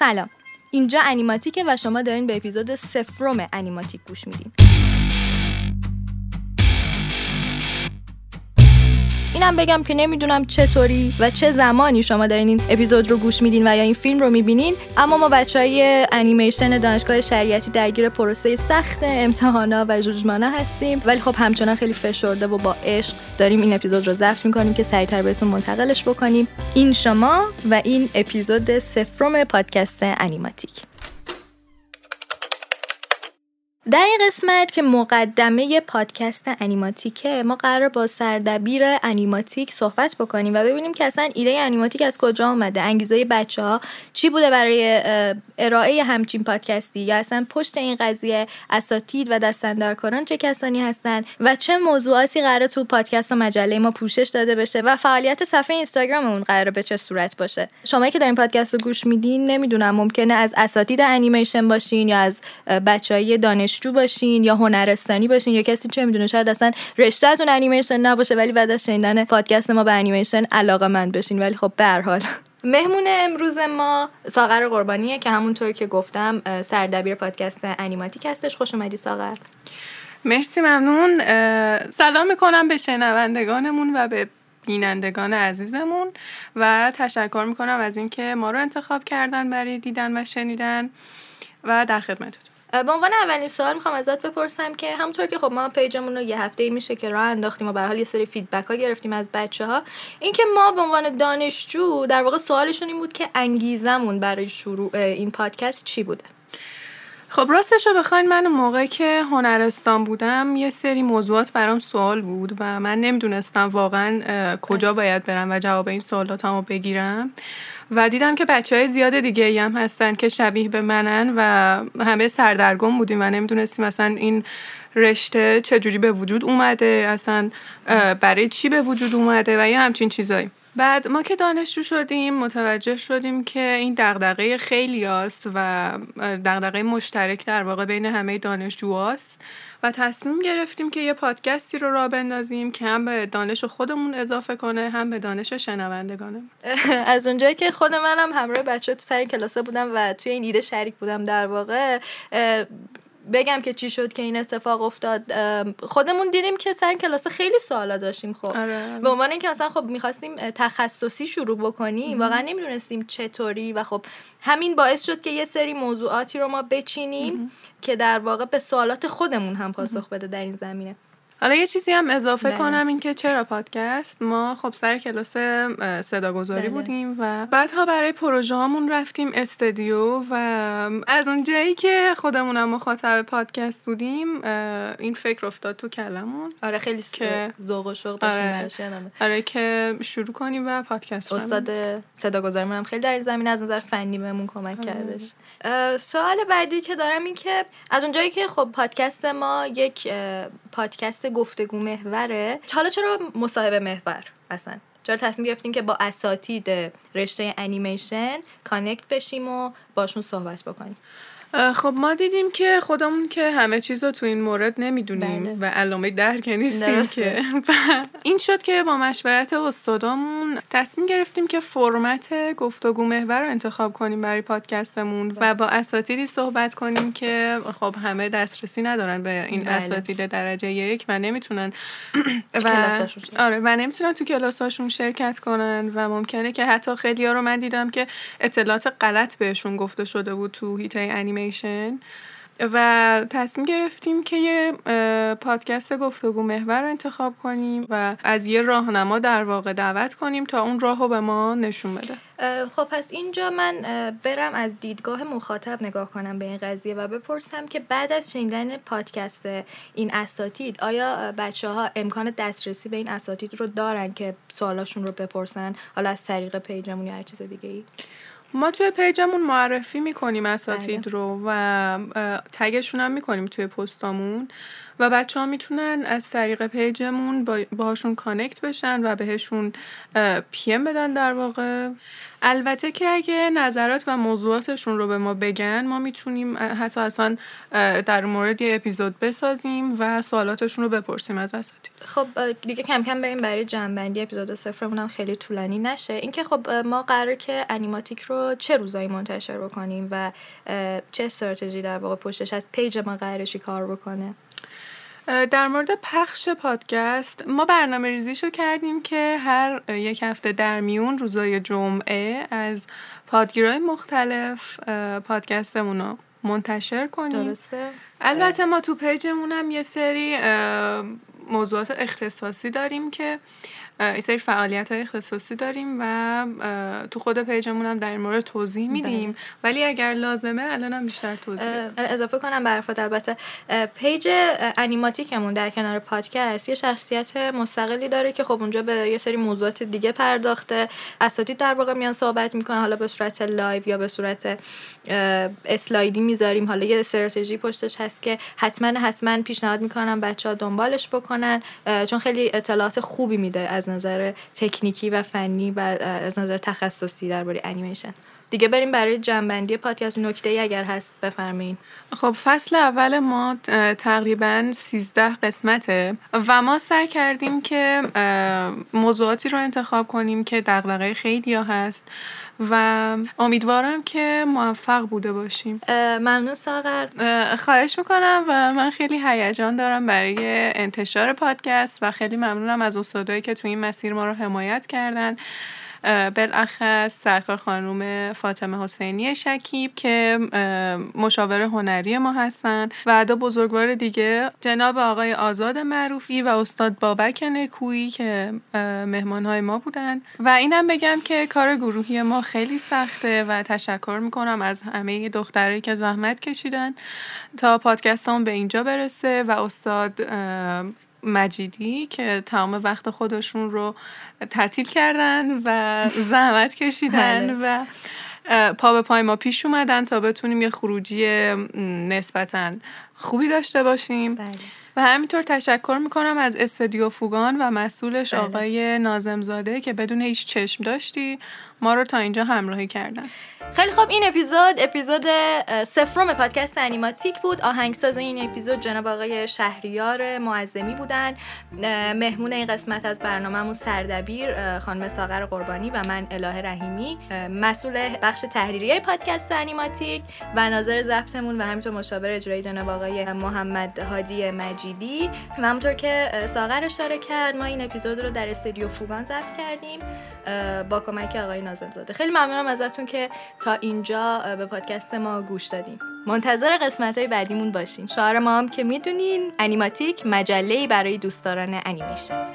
سلام. اینجا انیماتیکه و شما دارین به اپیزود سفروم انیماتیک گوش میدین. اینم بگم که نمی‌دونم چطوری و چه زمانی شما دارین این اپیزود رو گوش میدین و یا این فیلم رو می‌بینین. اما ما بچه های انیمیشن دانشگاه شریعتی درگیر پروسه سخت امتحانا و جوجمانا هستیم. ولی خب همچنان خیلی فشرده و با عشق داریم این اپیزود رو ضبط می‌کنیم که سریعتر بهتون منتقلش بکنیم. این شما و این اپیزود سفرم پادکست انیماتیک. در این قسمت که مقدمه پادکست انیماتیکه ما قرار با سردبیر انیماتیک صحبت بکنیم و ببینیم که اصلا ایده انیماتیک از کجا آمده انگیزه بچه ها چی بوده برای ارائه همچین پادکستی یا اصلا پشت این قضیه اساتید و دستندرکاران چه کسانی هستند و چه موضوعاتی قرار تو پادکست و مجله ما پوشش داده بشه و فعالیت صفحه اینستاگراممون قرار به چه صورت باشه. شما که دارین پادکست رو گوش میدین نمی‌دونم ممکنه از اساتید انیمیشن باشین یا از بچهای دانش دانشجو باشین یا هنرستانی باشین یا کسی چه می‌دونه شاید اصلا رشتهتون انیمیشن نباشه ولی بعد از شنیدن پادکست ما به انیمیشن علاقه من بشین. ولی خب به حال. مهمون امروز ما ساغر قربانیه که همونطور که گفتم سردبیر پادکست انیماتیک هستش. خوش اومدی ساغر. مرسی ممنون. سلام می‌کنم به شنوندگانمون و به بینندگان عزیزمون و تشکر می‌کنم از اینکه ما رو انتخاب کردن برای دیدن و شنیدن و در خدمتتون. به عنوان اولین سوال می‌خوام ازت بپرسم که همونطور که خب ما پیجمون رو یه هفته میشه که راه انداختیم و به حال یه سری فیدبک ها گرفتیم از بچه ها اینکه ما به عنوان دانشجو در واقع سوالشون این بود که انگیزمون برای شروع این پادکست چی بوده؟ خب راستش رو بخواین من موقعی که هنرستان بودم یه سری موضوعات برام سوال بود و من نمی‌دونستم واقعا کجا باید برم و جواب این سوالاتم رو بگیرم. و دیدم که بچه های زیاد دیگه هم هستن که شبیه به منن و همه سردرگم بودیم و نمی‌دونستیم اصلا این رشته چجوری به وجود اومده اصلا برای چی به وجود اومده و یه همچین چیزایی. بعد ما که دانشجو شدیم متوجه شدیم که این دغدغه خیلی است و دغدغه مشترک در واقع بین همه دانشجوهاست و تصمیم گرفتیم که یه پادکستی رو را بندازیم که هم به دانش خودمون اضافه کنه هم به دانش شنوندگانم از اونجایی که خود منم همراه بچه سر کلاسه بودم و توی این ایده شریک بودم در واقع بگم که چی شد که این اتفاق افتاد خودمون دیدیم که سر کلاس خیلی سوالا داشتیم. خب آره. به عنوان اینکه مثلا خب می‌خواستیم تخصصی شروع بکنیم واقعا نمی‌دونستیم چطوری و خب همین باعث شد که یه سری موضوعاتی رو ما بچینیم که در واقع به سوالات خودمون هم پاسخ بده در این زمینه. حالا یه چیزی هم اضافه بله. کنم این که چرا پادکست ما خب سر کلاس صداگذاری بله. بودیم و بعدها برای پروژه هامون رفتیم استودیو و از اون جایی که خودمونم مخاطب پادکست بودیم این فکر افتاد تو کلمون آره خیلی که ذوق و شوق آره. آره که شروع کنیم و پادکست استاد صداگذاری هم خیلی در این زمینه از نظر فنی بهمون کمک آره. کردش سوال بعدی که دارم این که از اونجایی که خب پادکست ما یک پادکست گفتگو محوره. حالا چرا مصاحبه محور اصلا؟ چرا تصمیم گرفتیم که با اساتید رشته انیمیشن کانکت بشیم و باشون صحبت بکنیم؟ خب ما دیدیم که خودمون که همه چیز رو تو این مورد نمی‌دونیم بله. و علامه درک نیستیم که این شد که با مشورت استادامون تصمیم گرفتیم که فرمت گفتگو محور رو انتخاب کنیم برای پادکستمون و بله. با اساتیدی صحبت کنیم که خب همه دسترسی ندارن به این بله. اساتید درجه یک و نمی‌تونن و آره و نمی‌تونن تو کلاساشون شرکت کنن و ممکنه که حتی خیلی ها رو من دیدم که اطلاعات غلط بهشون گفته شده بود تو هیته انیمه و تصمیم گرفتیم که یه پادکست گفتگو محور رو انتخاب کنیم و از یه راهنما در واقع دعوت کنیم تا اون راهو به ما نشون بده. خب پس اینجا من برم از دیدگاه مخاطب نگاه کنم به این قضیه و بپرسم که بعد از شنیدن پادکست این اساتید آیا بچه ها امکان دسترسی به این اساتید رو دارن که سوالاشون رو بپرسن؟ حالا از طریق page مون یا هر چیز دیگه ای؟ ما توی page مون معرفی می‌کنیم اساتید بله. رو و tag شون هم می‌کنیم توی پستامون و بچه ها می‌تونن از طریق page مون باهاشون connect بشن و بهشون PM بدن در واقع. البته که اگه نظرات و موضوعاتشون رو به ما بگن ما می‌تونیم حتی اصلا در مورد یه اپیزود بسازیم و سوالاتشون رو بپرسیم از اساتید. خب دیگه کم کم بریم برای جنبندی اپیزود صفرمون هم خیلی طولانی نشه. اینکه خب ما قرار که انیماتیک رو چه روزایی منتشر بکنیم و چه استراتژی در واقع پشتش از پیج ما قراره چی کار بکنه؟ در مورد پخش پادکست ما برنامه ریزیشو کردیم که هر یک هفته در میون روزای جمعه از پادگیرهای مختلف پادکستمون رو منتشر کنیم. درسته. البته ما تو page مون هم یه سری موضوعات اختصاصی داریم که یه سری فعالیت های اختصاصی داریم و تو خود page مون هم در این مورد توضیح میدیم. بله. ولی اگر لازمه الان هم بیشتر توضیح اضافه کنم برفت البته page انیماتیکمون در کنار پادکست یه شخصیت مستقلی داره که خب اونجا به یه سری موضوعات دیگه پرداخته. اساتید در واقع میان صحبت می‌کنن حالا به صورت live یا به صورت اسلایدی می‌ذاریم. حالا یه استراتژی پشتش هست که حتما حتما پیشنهاد می‌کنم بچه ها دنبالش بکنن. چون خیلی اطلاعات خوبی میده از نظر تکنیکی و فنی و از نظر تخصصی درباره انیمیشن دیگه بریم برای جمع‌بندی پادکست نکته اگر هست بفرمایید خب فصل اول ما تقریبا 13 قسمته و ما سعی کردیم که موضوعاتی رو انتخاب کنیم که دغدغه خیلی هست و امیدوارم که موفق بوده باشیم. ممنون ساغر. خواهش می‌کنم و من خیلی هیجان دارم برای انتشار پادکست و خیلی ممنونم از استادایی که تو این مسیر ما رو حمایت کردن. بالاخص سرکار خانوم فاطمه حسینی شکیب که مشاور هنری ما هستن و دو بزرگوار دیگه جناب آقای آزاد معروفی و استاد بابک نکویی که مهمان های ما بودن. و اینم بگم که کار گروهی ما خیلی سخته و تشکر می‌کنم از همه دخترایی که زحمت کشیدن تا پادکست هم به اینجا برسه و استاد مجیدی که تمام وقت خودشون رو تعطیل کردن و زحمت کشیدن بله. و پا به پای ما پیش اومدن تا بتونیم یه خروجی نسبتا خوبی داشته باشیم بله. و همینطور تشکر می‌کنم از استودیو فوگان و مسئولش بله. آقای نازمزاده که بدون هیچ چشم داشتی ما رو تا اینجا همراهی کردن. خیلی خوب. این اپیزود اپیزود سفرم پادکست انیماتیک بود. آهنگساز این اپیزود جناب آقای شهریار معظمی بودن. مهمون این قسمت از برنامهمون سردبیر خانم ساغر قربانی و من الهه رحیمی. مسئول بخش تحریریه پادکست انیماتیک و ناظر ضبطمون و همینطور مشاور اجرایی جناب آقای محمد هادی مجیدی و همونطور که ساغر اشاره کرد ما این اپیزود رو در استودیو فوگان ضبط کردیم با کمک آقای نازم زاده خیلی ممنونم ازتون که تا اینجا به پادکست ما گوش دادین. منتظر قسمت های بعدیمون باشین. شعار ما هم که می‌دونین انیماتیک مجله برای دوستداران انیمیشن.